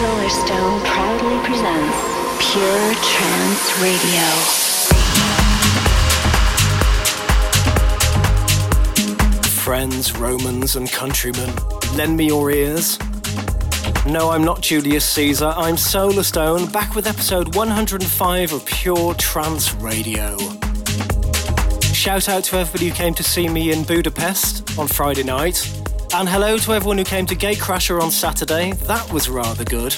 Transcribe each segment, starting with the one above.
Solarstone proudly presents Pure Trance Radio. Friends, Romans, and countrymen, lend me your ears. No, I'm not Julius Caesar. I'm Solarstone, back with episode 105 of Pure Trance Radio. Shout out to everybody who came to see me in Budapest on Friday night. And hello to everyone who came to Gatecrasher on Saturday. That was rather good.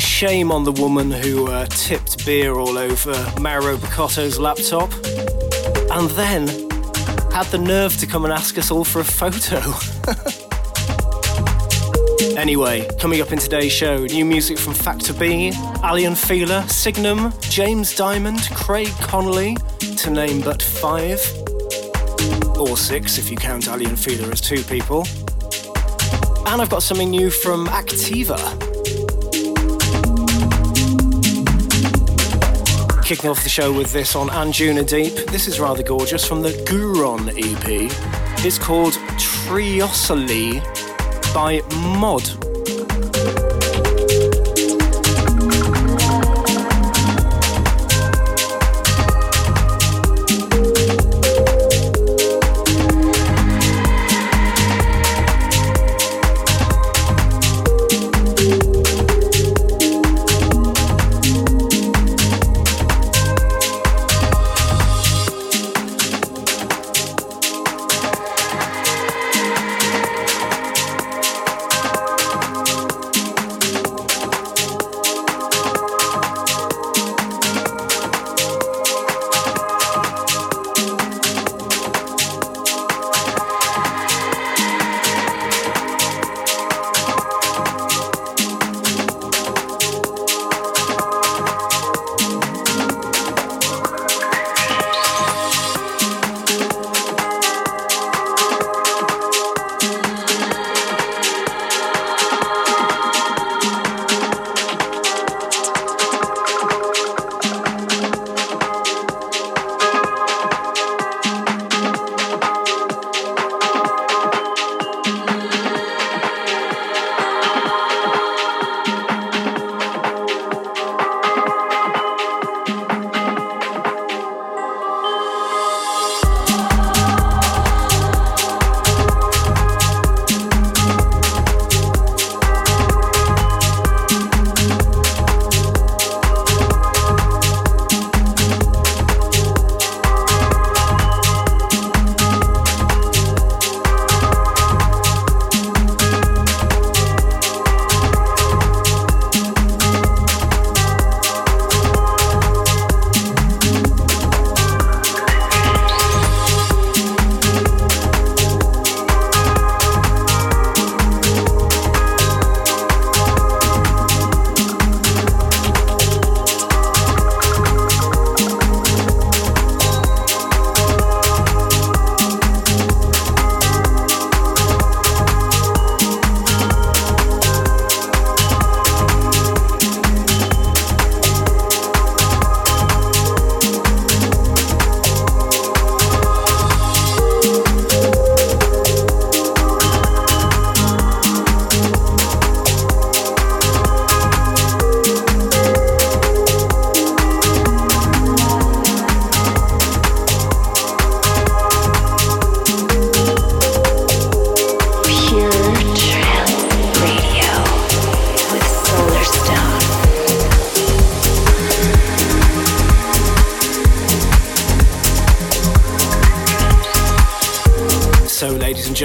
Shame on the woman who uh, tipped beer all over Mauro Picotto's laptop. And then had the nerve to come and ask us all for a photo. Anyway, coming up in today's show, new music from Factor B, Aly & Fila, Signum, James Diamond, Craig Connelly, to name but five. Or six if you count Aly & Fila as two people. And I've got something new from Activa. Kicking off the show with this on Anjuna Deep. This is rather gorgeous from the Guron EP. It's called Triosoli by Mod.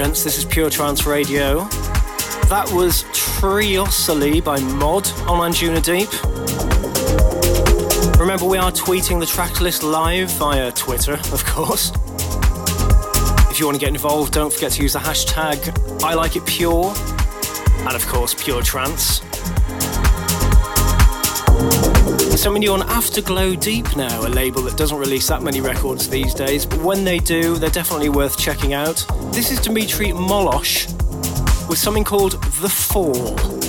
This is Pure Trance Radio. That was Triosoli by Mod on Anjuna Deep. Remember, we are tweeting the track list live via Twitter, of course. If you want to get involved, don't forget to use the hashtag I like it pure, and of course, Pure Trance. New on Afterglow Deep now, a label that doesn't release that many records these days, but when they do, they're definitely worth checking out. This is Dimitri Molosh with something called The Fall.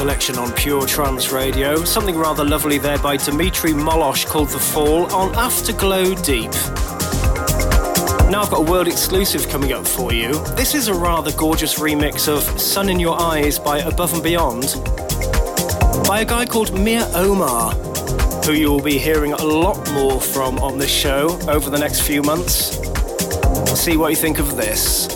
Selection on Pure Trance Radio. Something rather lovely there by Dimitri Molosh called The Fall on Afterglow Deep. Now I've got a world exclusive coming up for you. This is a rather gorgeous remix of Sun in Your Eyes by Above and Beyond by a guy called Mir Omar, who you will be hearing a lot more from on this show over the next few months. See what you think of this.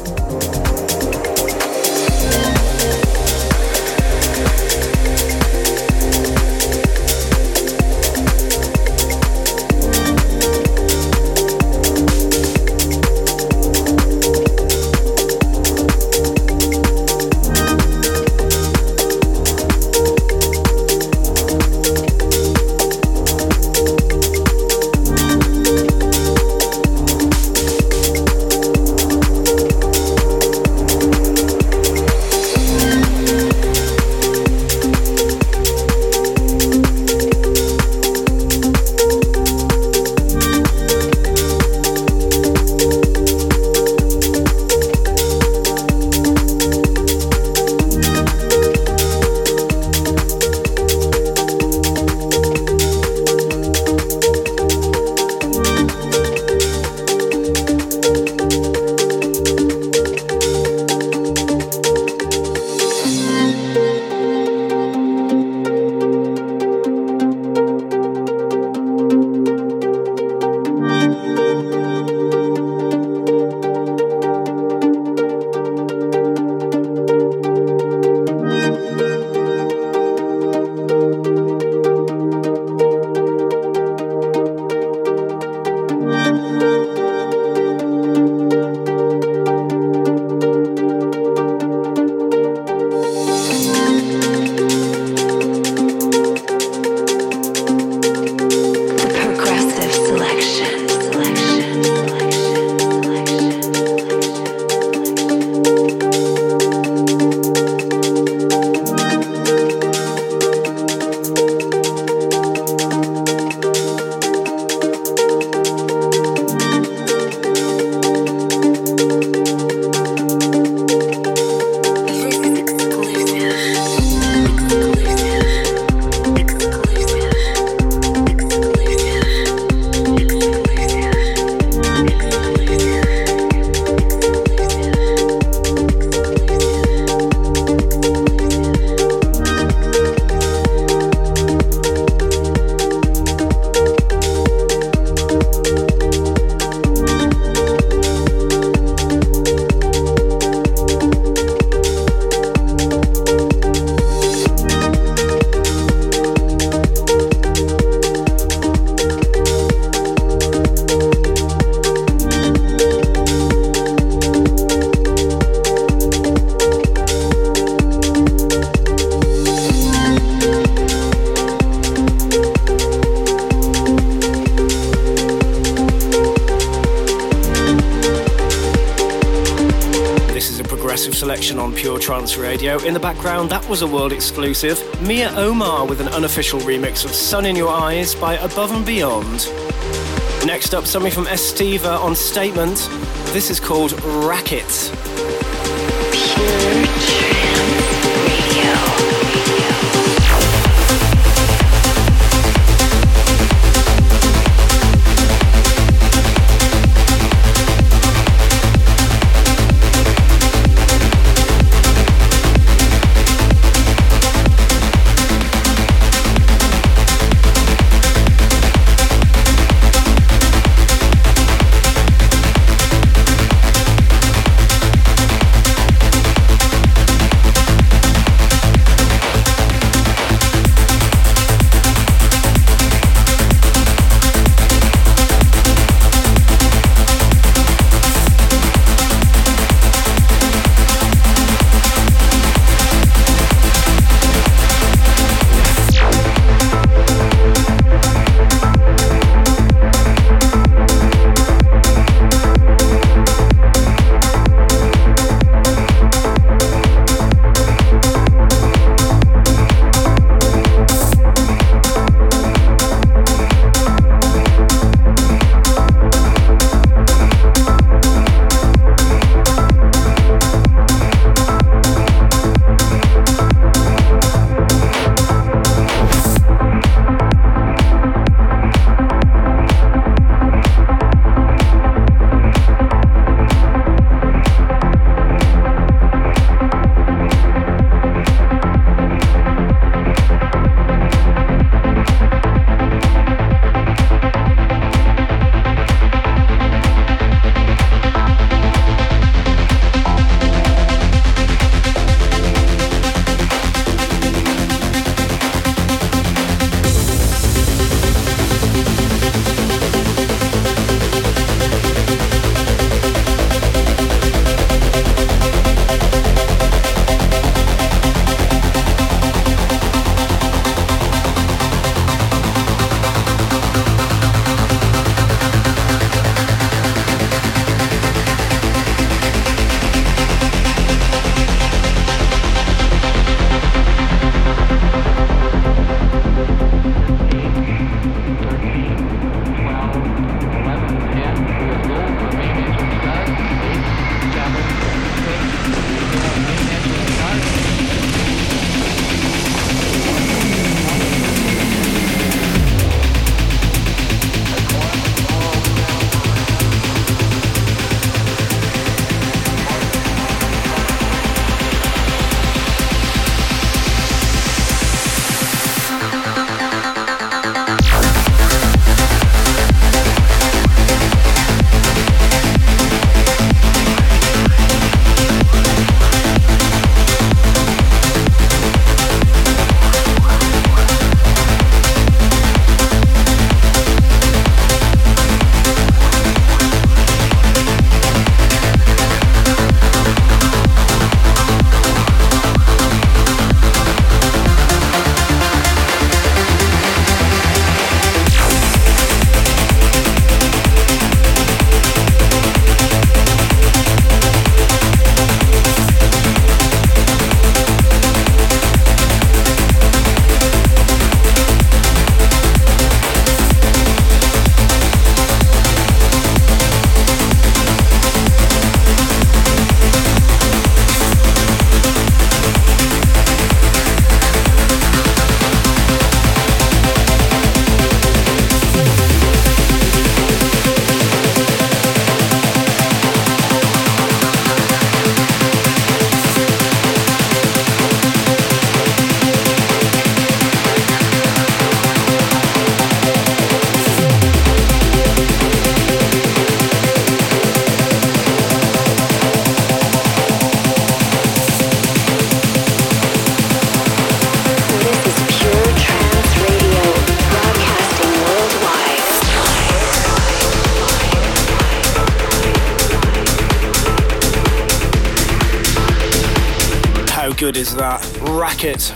Radio. In the background, that was a world exclusive. Mia Omar with an unofficial remix of Sun in Your Eyes by Above and Beyond. Next up, something from Estiva on Statement. This is called Racket.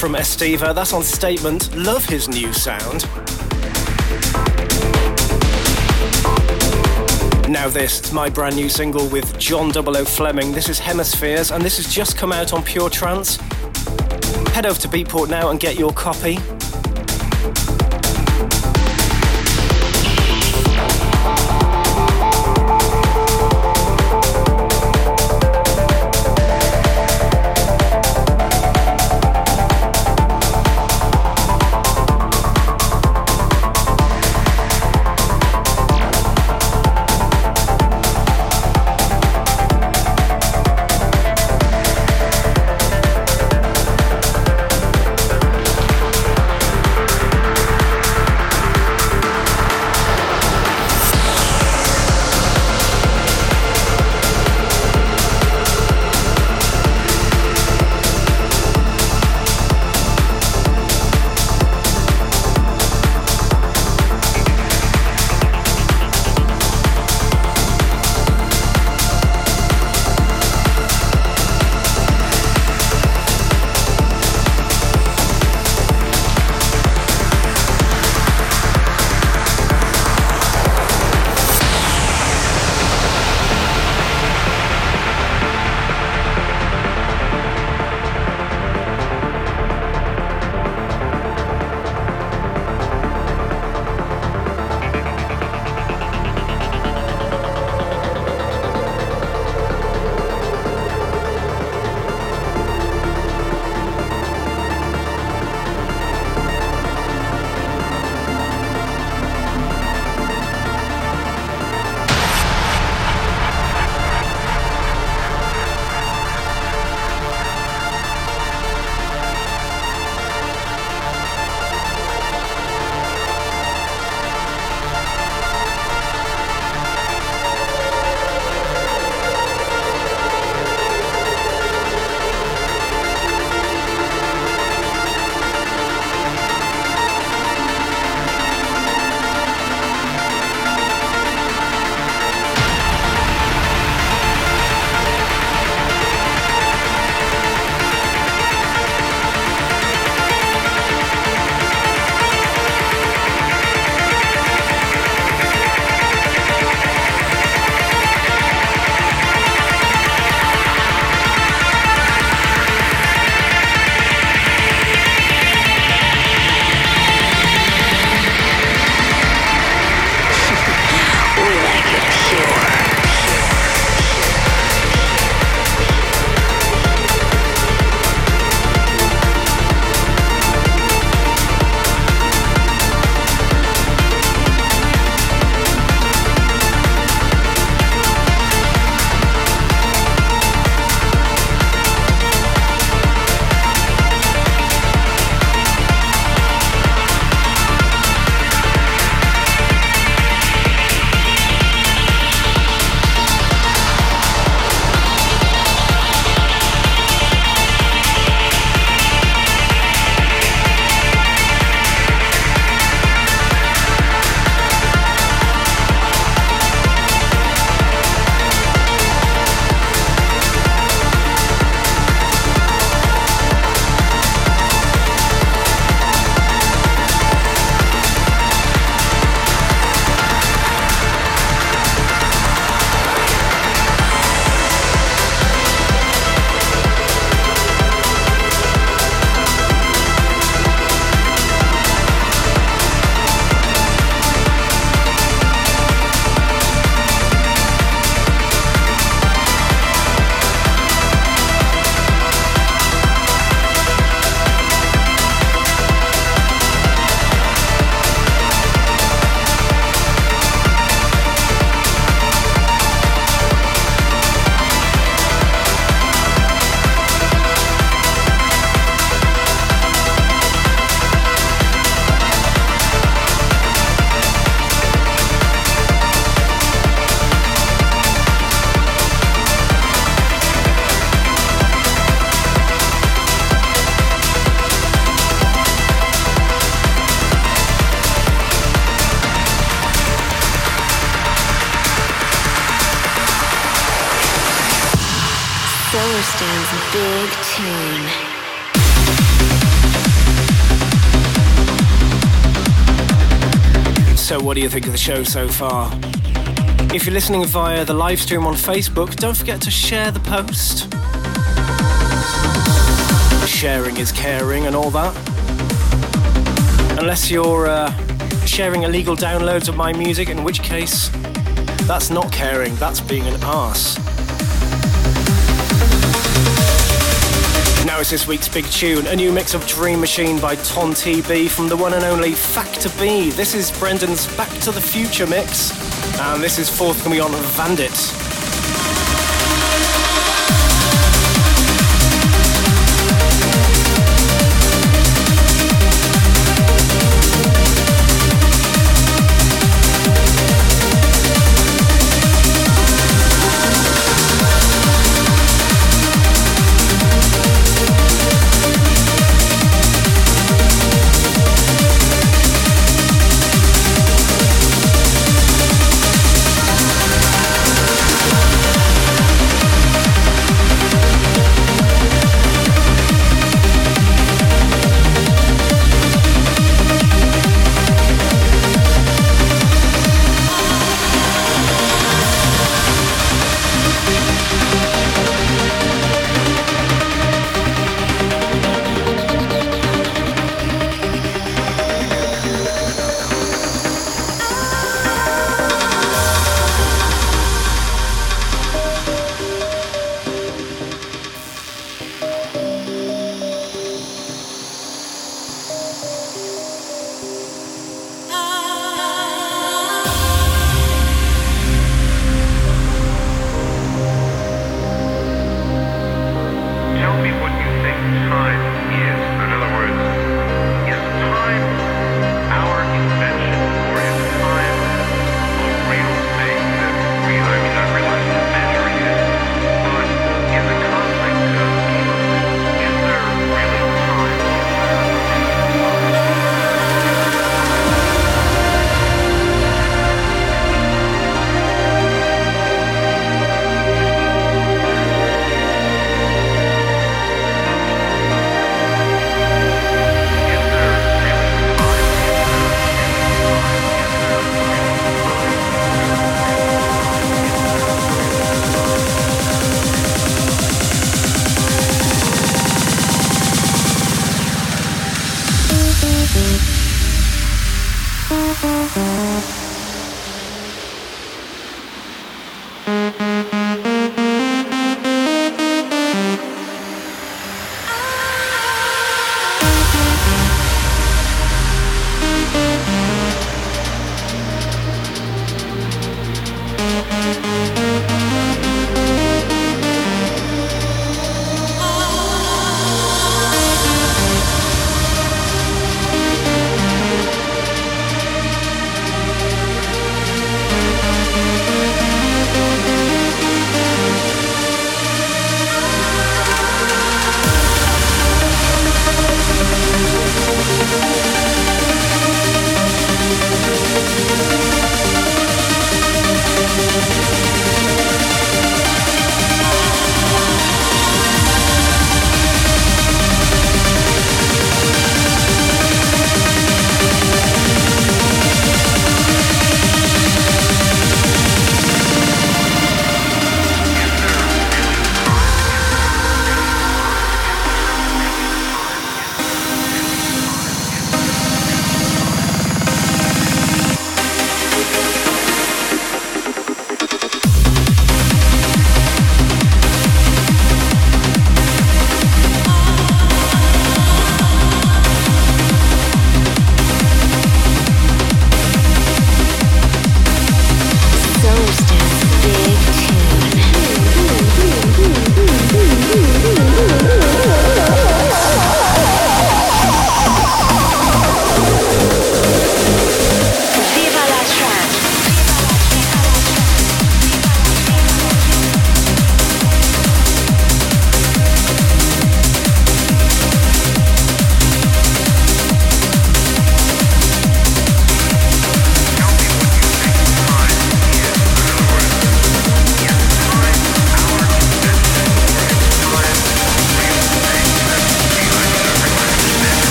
From Estiva. That's on Statement. Love his new sound. Now this, is my brand new single with John 00 Fleming. This is Hemispheres and this has just come out on Pure Trance. Head over to Beatport now and get your copy. Think of the show so far? If you're listening via the live stream on Facebook, don't forget to share the post. Sharing is caring and all that. Unless you're uh, sharing illegal downloads of my music, in which case, that's not caring, that's being an arse. This week's big tune, a new mix of Dream Machine by Ton TB from the one and only Factor B. This is Brendan's Back to the Future mix, and this is forthcoming on Vandit.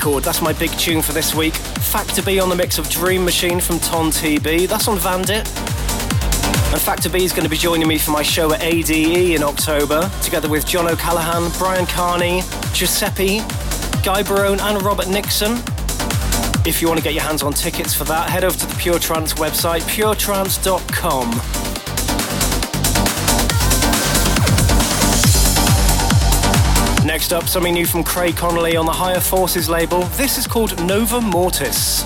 Record. That's my big tune for this week. Factor B on the mix of Dream Machine from Ton TB. That's on Vandit. And Factor B is going to be joining me for my show at ADE in October, together with John O'Callaghan, Bryan Kearney, Giuseppe, Guy Barone, and Robert Nickson. If you want to get your hands on tickets for that, head over to the Pure Trance website, puretrance.com. Next up, something new from Craig Connelly on the Higher Forces label. This is called Nova Mortis.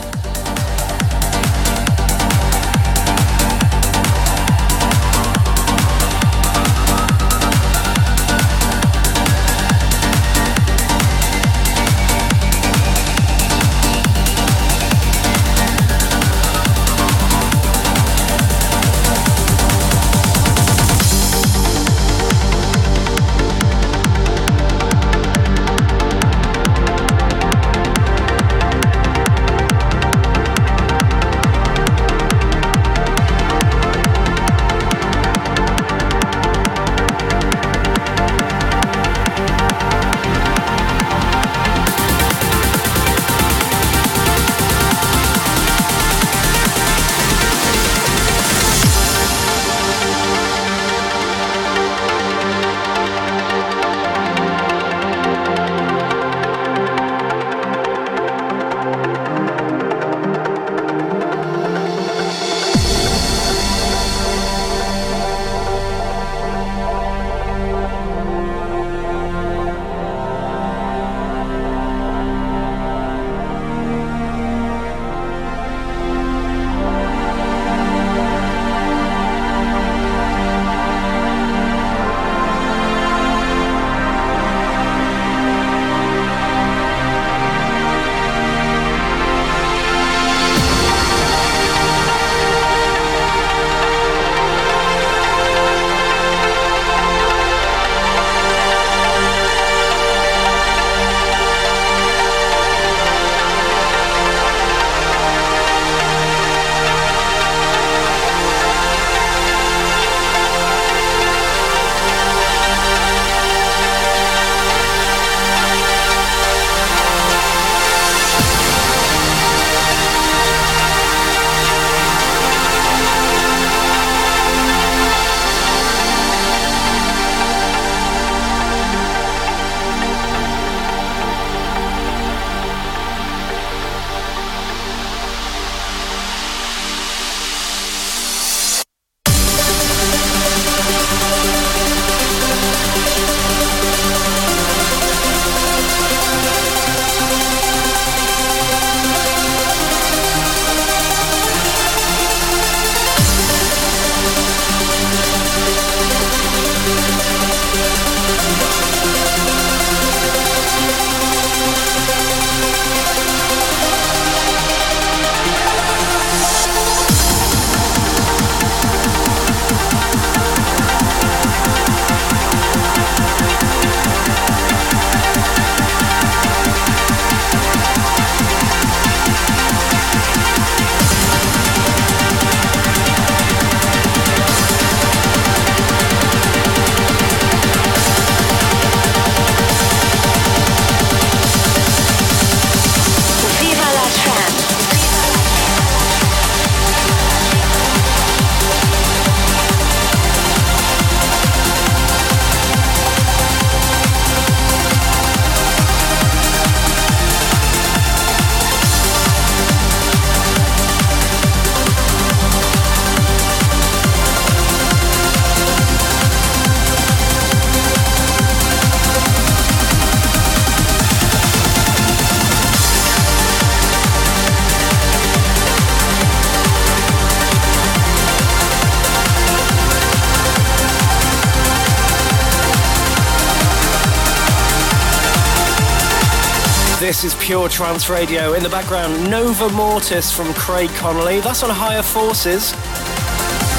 Pure Trance Radio. In the background, Nova Mortis from Craig Connelly. That's on Higher Forces.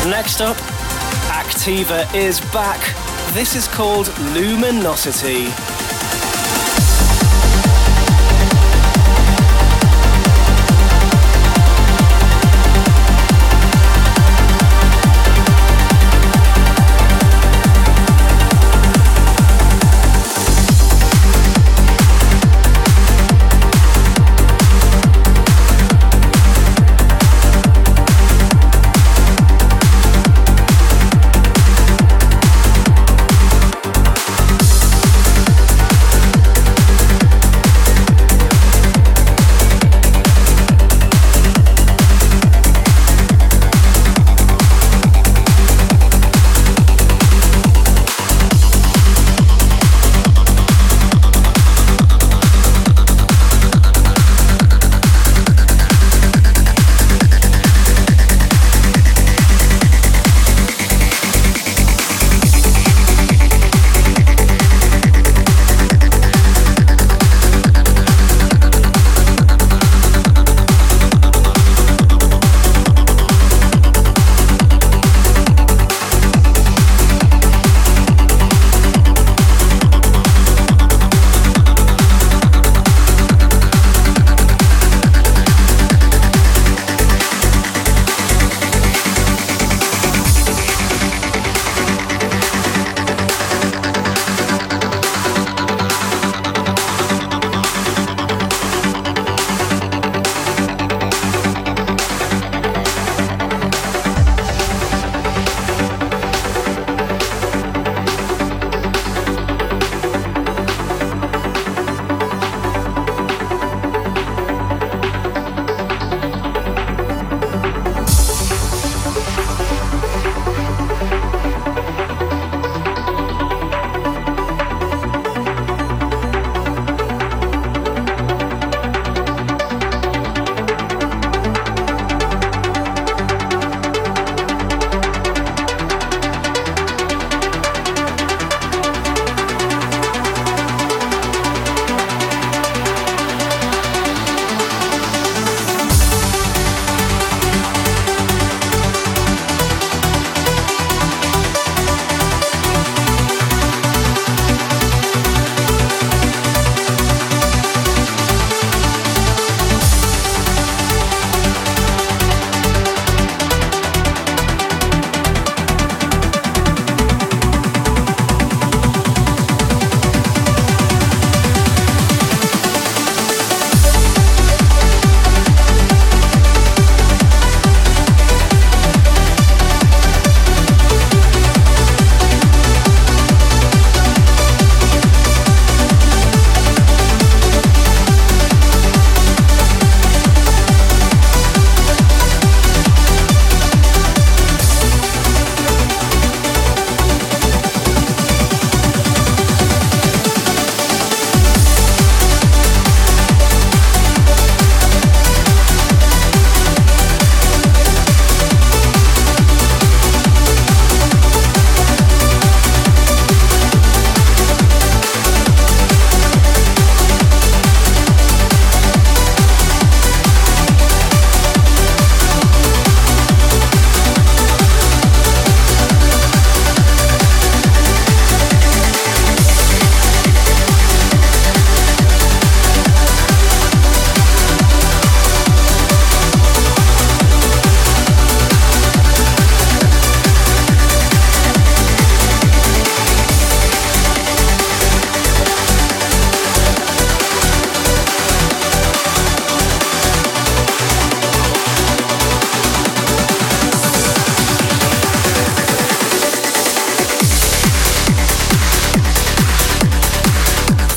Next up, Activa is back. This is called Luminosity.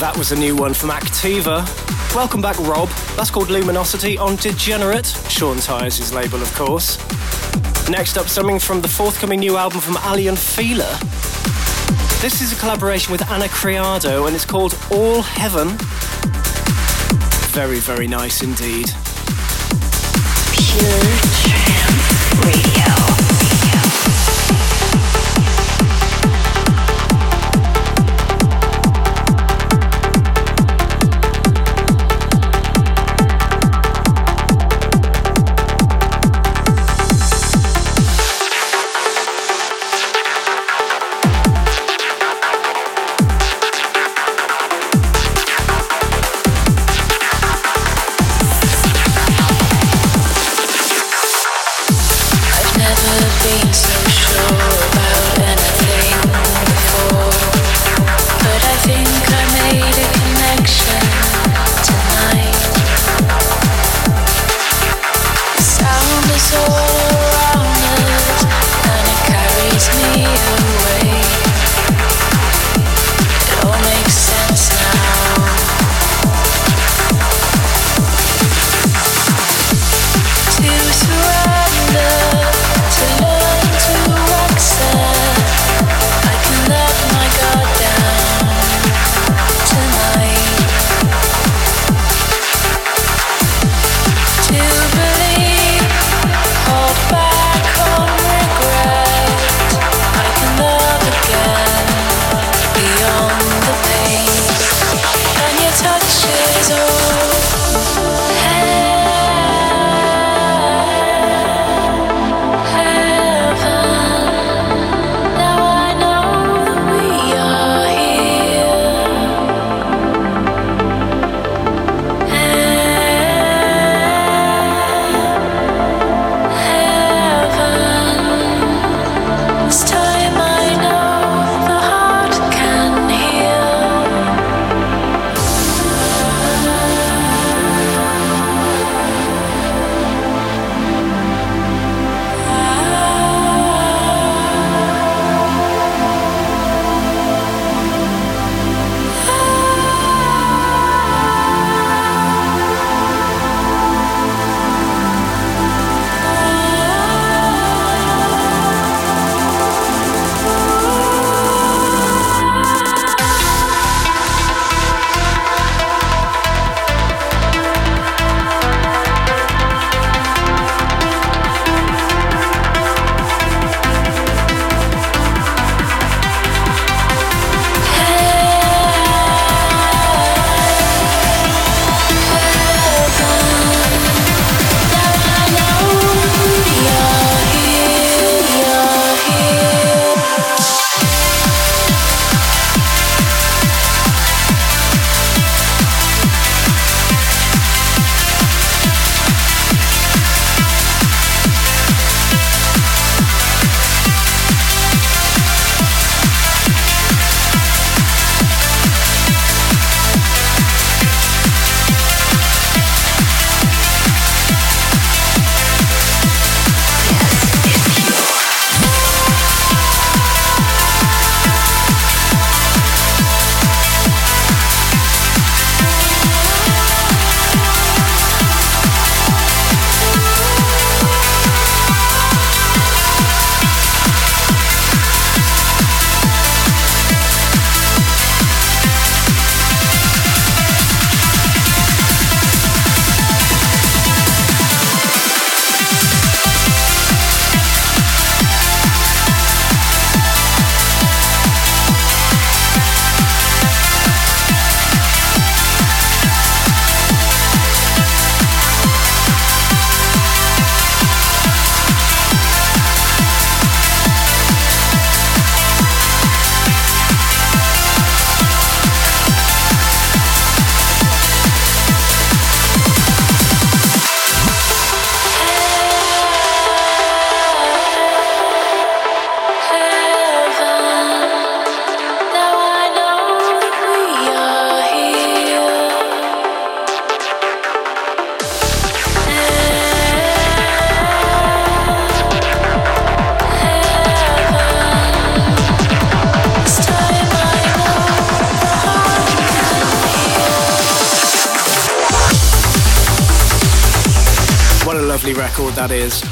Was a new one from Activa. Welcome back, Rob. That's called Luminosity on Degenerate, Sean Tyas' label, of course. Next up, something from the forthcoming new album from and Fila. This is a collaboration with Ana Criado and it's called All Heaven. Very, very nice indeed. Pure Trance Radio.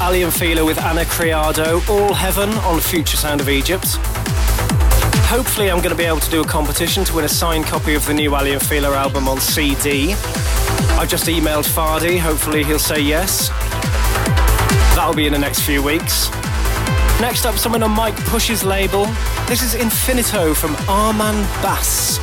Is. Aly & Fila with Ana Criado, All Heaven on Future Sound of Egypt. Hopefully I'm going to be able to do a competition to win a signed copy of the new Aly & Fila album on CD. I've just emailed Fadi, hopefully he'll say yes. That'll be in the next few weeks. Next up, someone on Mike Push's label. This is Infinito from Arman Bass.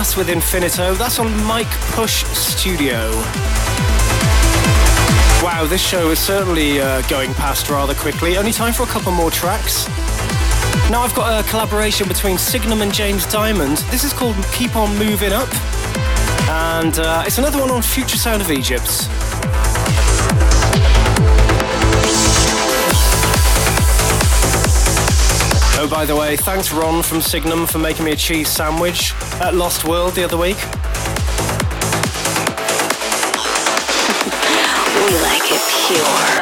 Bass with Infinito. That's on Mike Push Studio. Wow, this show is certainly uh, going past rather quickly. Only time for a couple more tracks. Now I've got a collaboration between Signum and James Dymond. This is called Keep On Moving Up, and uh, it's another one on Future Sound of Egypt. Oh, by the way, thanks Ron from Signum for making me a cheese sandwich at Lost World the other week. We like it pure.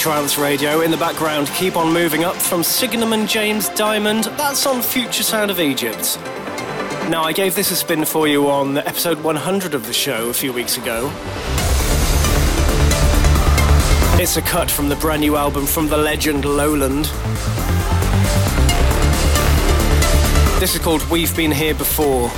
Trance Radio. In the background, keep on moving up from Signum and James Dymond. That's on Future Sound of Egypt. Now, I gave this a spin for you on episode 100 of the show a few weeks ago. It's a cut from the brand new album from the legend Lowland. This is called We've Been Here Before.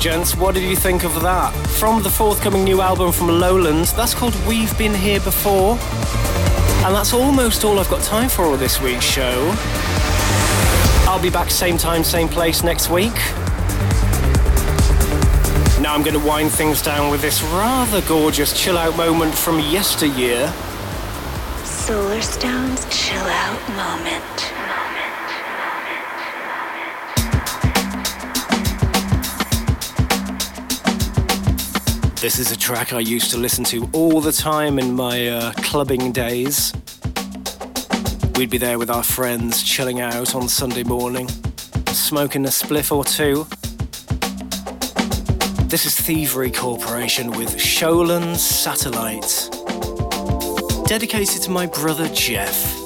Gents. What did you think of that? From the forthcoming new album from Lowlands, that's called We've Been Here Before. And that's almost all I've got time for this week's show. I'll be back same time, same place next week. Now I'm going to wind things down with this rather gorgeous chill out moment from yesteryear. Solarstone's chill out moment. This is a track I used to listen to all the time in my uh, clubbing days. We'd be there with our friends, chilling out on Sunday morning, smoking a spliff or two. This is Thievery Corporation with Shaolin Satellite, dedicated to my brother Jeff.